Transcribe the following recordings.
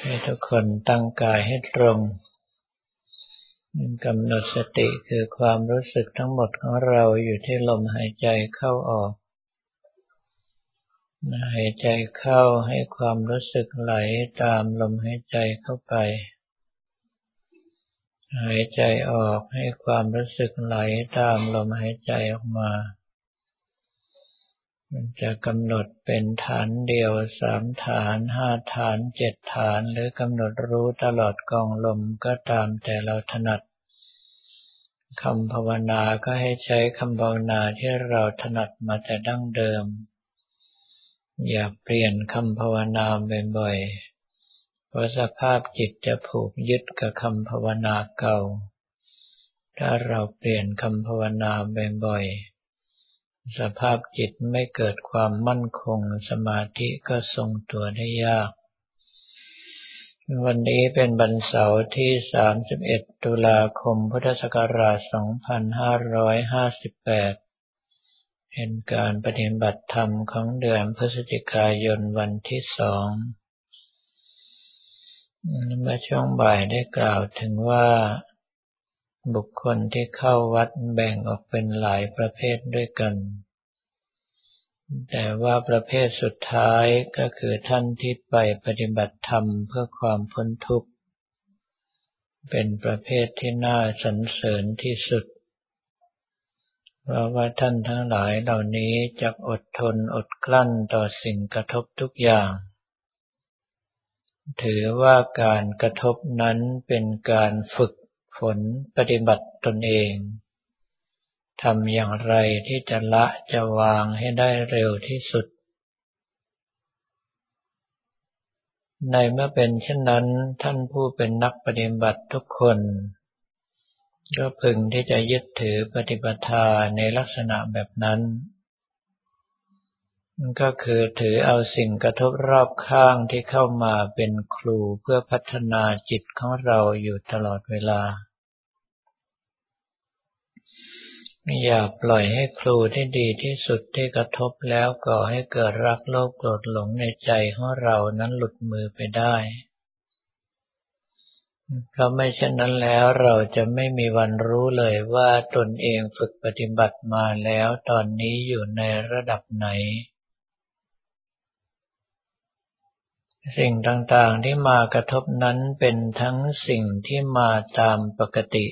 ให้ทุกคนตั้งกายให้ตรงกำหนดสติคือความรู้สึกทั้งหมดของเราอยู่ที่ลมหายใจเข้าออกหายใจเข้าให้ความรู้สึกไหลตามลมหายใจเข้าไป หายใจออกให้ความรู้สึกไหลตามลมหายใจออกมา มันจะกำหนดเป็นฐานเดียวสามฐานห้าฐานเจ็ดฐานหรือกำหนดรู้ตลอดกองลมก็ตามแต่เราถนัดคำภาวนาก็ให้ใช้คำภาวนาที่เราถนัดมาแต่ดั้งเดิม อย่าเปลี่ยนคำภาวนาบ่อยๆเพราะสภาพจิตจะผูกยึดกับคำภาวนาเก่า ถ้าเราเปลี่ยนคำภาวนาบ่อยๆ สภาพจิตไม่เกิดความมั่นคงสมาธิก็ทรงตัวได้ยาก วันนี้เป็นวันเสาร์ที่ 31 ตุลาคม พุทธศักราช 2558 เป็นการปฏิบัติธรรมของเดือนพฤศจิกายนวันที่สองเมื่อช่วงบ่ายได้กล่าวถึงว่า บุคคลที่เข้าวัดแบ่งออกเป็นหลายประเภทด้วยกัน แต่ว่าประเภทสุดท้ายก็คือท่านที่ไปปฏิบัติธรรมเพื่อความพ้นทุกข์ เป็นประเภทที่น่าสรรเสริญที่สุด เพราะว่าท่านทั้งหลายเหล่านี้จะอดทนอดกลั้นต่อสิ่งกระทบทุกอย่าง ถือว่าการกระทบนั้นเป็นการฝึก ฝนปฏิบัติตนเองทำอย่างไรที่จะละจะวางให้ได้เร็วที่สุด ในเมื่อเป็นเช่นนั้นท่านผู้เป็นนักปฏิบัติทุกคน ก็พึงที่จะยึดถือปฏิปทาในลักษณะแบบนั้น ก็คือถือเอาสิ่งกระทบรอบข้างที่เข้ามาเป็นครูเพื่อพัฒนาจิตของเราอยู่ตลอดเวลา อย่าปล่อยให้ครูที่ดีที่สุดที่กระทบแล้วก่อให้เกิดรักโลภโกรธหลงในใจของเรานั้นหลุดมือไปได้เพราะไม่เช่นนั้นแล้วเราจะไม่มีวันรู้เลยว่าตนเองฝึกปฏิบัติมาแล้วตอนนี้อยู่ในระดับไหน สิ่งต่างๆที่มากระทบนั้นเป็นทั้งสิ่งที่มาตามปกติ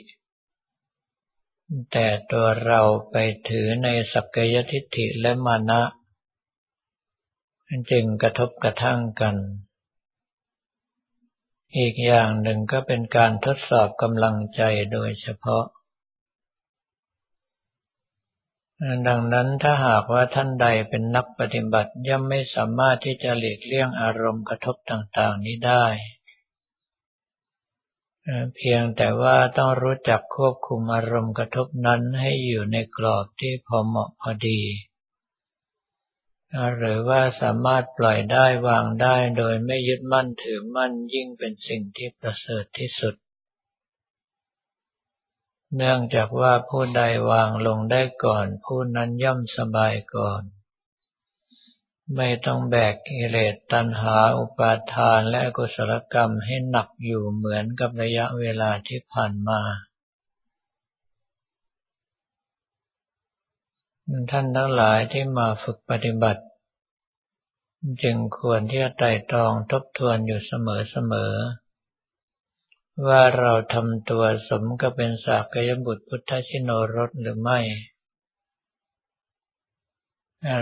แต่ตัวเราไปถือในสักยทิฏฐิและมานะ จึงกระทบกระทั่งกัน อีกอย่างหนึ่งก็เป็นการทดสอบกำลังใจโดยเฉพาะ ดังนั้นถ้าหากว่าท่านใดเป็นนักปฏิบัติย่อมไม่สามารถที่จะหลีกเลี่ยงอารมณ์กระทบต่างๆนี้ได้ เพียงแต่ว่าต้องรู้จักควบคุมอารมณ์กระทบนั้นให้อยู่ในกรอบที่พอเหมาะพอดี หรือว่าสามารถปล่อยได้วางได้โดยไม่ยึดมั่นถือมั่นยิ่งเป็นสิ่งที่ประเสริฐที่สุด เนื่องจากว่าผู้ใดวางลงได้ก่อน ผู้นั้นย่อมสบายก่อน ไม่ต้องแบกกิเลสตัณหาอุปาทานและกุศลกรรมให้หนักอยู่เหมือนกับระยะเวลาที่ผ่านมา ท่านทั้งหลายที่มาฝึกปฏิบัติ จึงควรที่จะไต่ตรองทบทวนอยู่เสมอๆ ว่าเราทำตัวสมกับเป็นสากยบุตรพุทธชิโนรสหรือไม่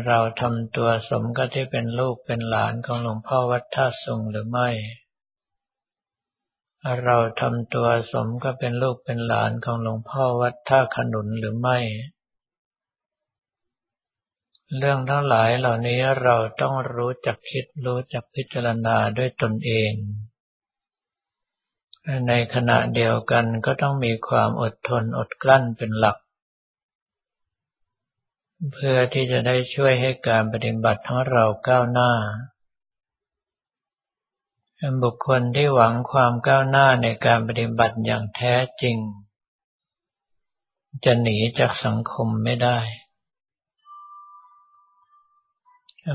เราทำตัวสมกับที่เป็นลูกเป็นหลานของหลวงพ่อวัดท่าสุงหรือไม่ เราทำตัวสมก็เป็นลูกเป็นหลานของหลวงพ่อวัดท่าขนุนหรือไม่ เรื่องทั้งหลายเหล่านี้เราต้องรู้จักคิดรู้จักพิจารณาด้วยตนเอง ในขณะเดียวกันก็ต้องมีความอดทนอดกลั้นเป็นหลัก เพื่อที่จะได้ช่วยให้การปฏิบัติของเราก้าวหน้า บุคคลที่หวังความก้าวหน้าในการปฏิบัติอย่างแท้จริง จะหนีจากสังคมไม่ได้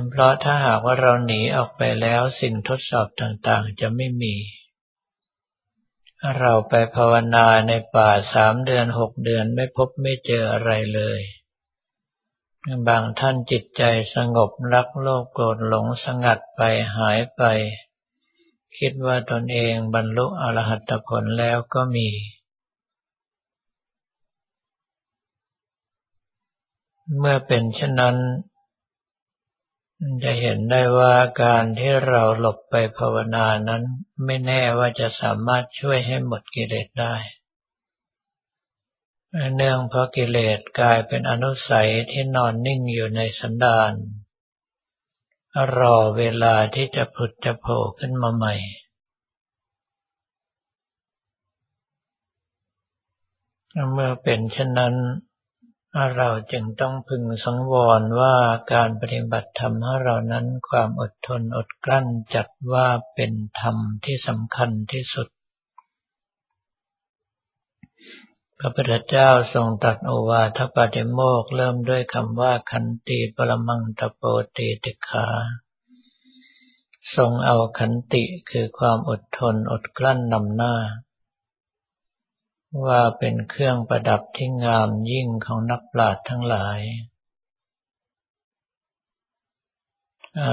เพราะถ้าหากว่าเราหนีออกไปแล้วสิ่งทดสอบต่างๆจะไม่มี เราไปภาวนาในป่าสามเดือนหกเดือนไม่พบไม่เจออะไรเลย บางท่านจิตใจสงบรักโลกโกรธหลงสงัดไปหายไป คิดว่าตนเองบรรลุอรหัตผลแล้วก็มี เมื่อเป็นเช่นนั้น จะเห็นได้ว่าการที่เราหลบไปภาวนานั้นไม่แน่ว่าจะสามารถช่วยให้หมดกิเลสได้ เนื่องเพราะกิเลสกลายเป็นอนุสัยที่นอนนิ่งอยู่ในสันดานรอเวลาที่จะผุดจะโผล่ขึ้นมาใหม่ เมื่อเป็นเช่นนั้น เราจึงต้องพึงสังวรว่าการปฏิบัติธรรมของเรานั้นความอดทนอดกลั้นจัดว่าเป็นธรรมที่สำคัญที่สุด พระพุทธเจ้าทรงตรัสโอวาทปาติโมกเริ่มด้วยคำว่าขันติปรมังตโปติติขาทรงเอาขันติคือความอดทนอดกลั้นนำหน้า ว่าเป็นเครื่องประดับที่งามยิ่งของนักปราชญ์ทั้งหลาย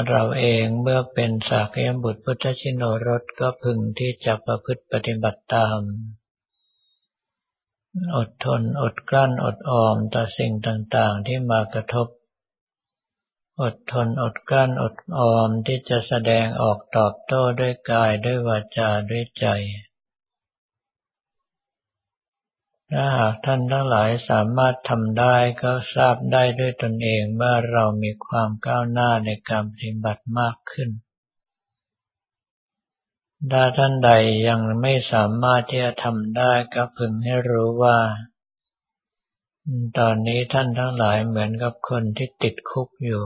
เราเองเมื่อเป็นสากยบุตรพุทธชินรสก็พึงที่จะประพฤติปฏิบัติตาม อดทนอดกลั้นอดออมต่อสิ่งต่างๆที่มากระทบ อดทนอดกลั้นอดออมที่จะแสดงออกตอบโต้ด้วยกายด้วยวาจาด้วยใจ ถ้าหากท่านทั้งหลายสามารถทำได้ก็ทราบได้ด้วยตนเองว่าเรามีความก้าวหน้าในการปฏิบัติมากขึ้น ถ้าท่านใดยังไม่สามารถที่จะทำได้ก็พึงให้รู้ว่า ตอนนี้ท่านทั้งหลายเหมือนกับคนที่ติดคุกอยู่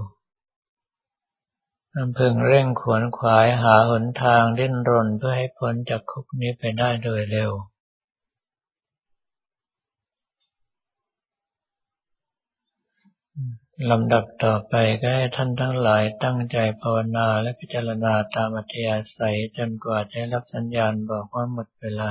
พึงเร่งขวนขวายหาหนทางดิ้นรนเพื่อให้พ้นจากคุกนี้ไปได้โดยเร็ว ลำดับต่อไปก็ให้ท่านทั้งหลายตั้งใจภาวนาและพิจารณาตามอัธยาศัยจนกว่าจะรับสัญญาณบอกว่าหมดเวลา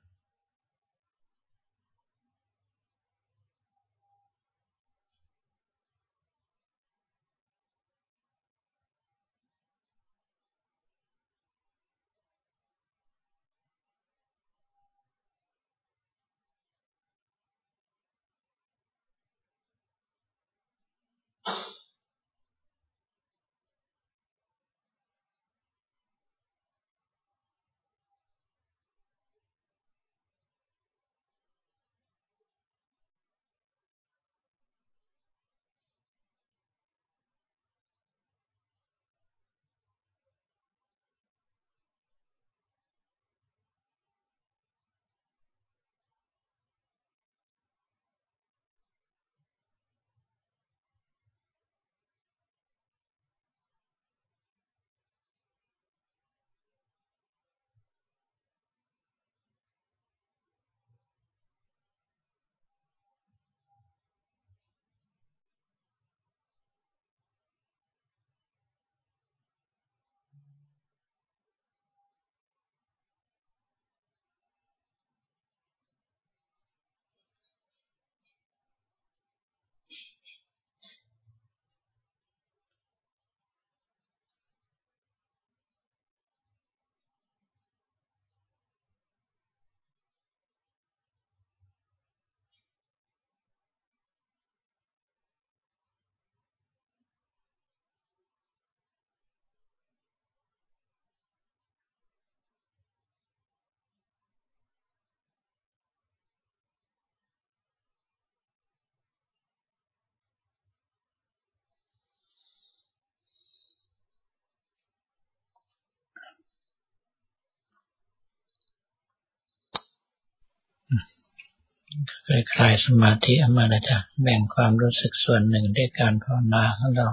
คลายสมาธิออกมาแล้วจ้ะแบ่งความรู้สึกส่วนหนึ่งด้วยการภาวนาของเรา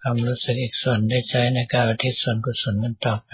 ความรู้สึกอีกส่วนได้ใช้ในการอุทิศส่วนกุศลกันต่อไป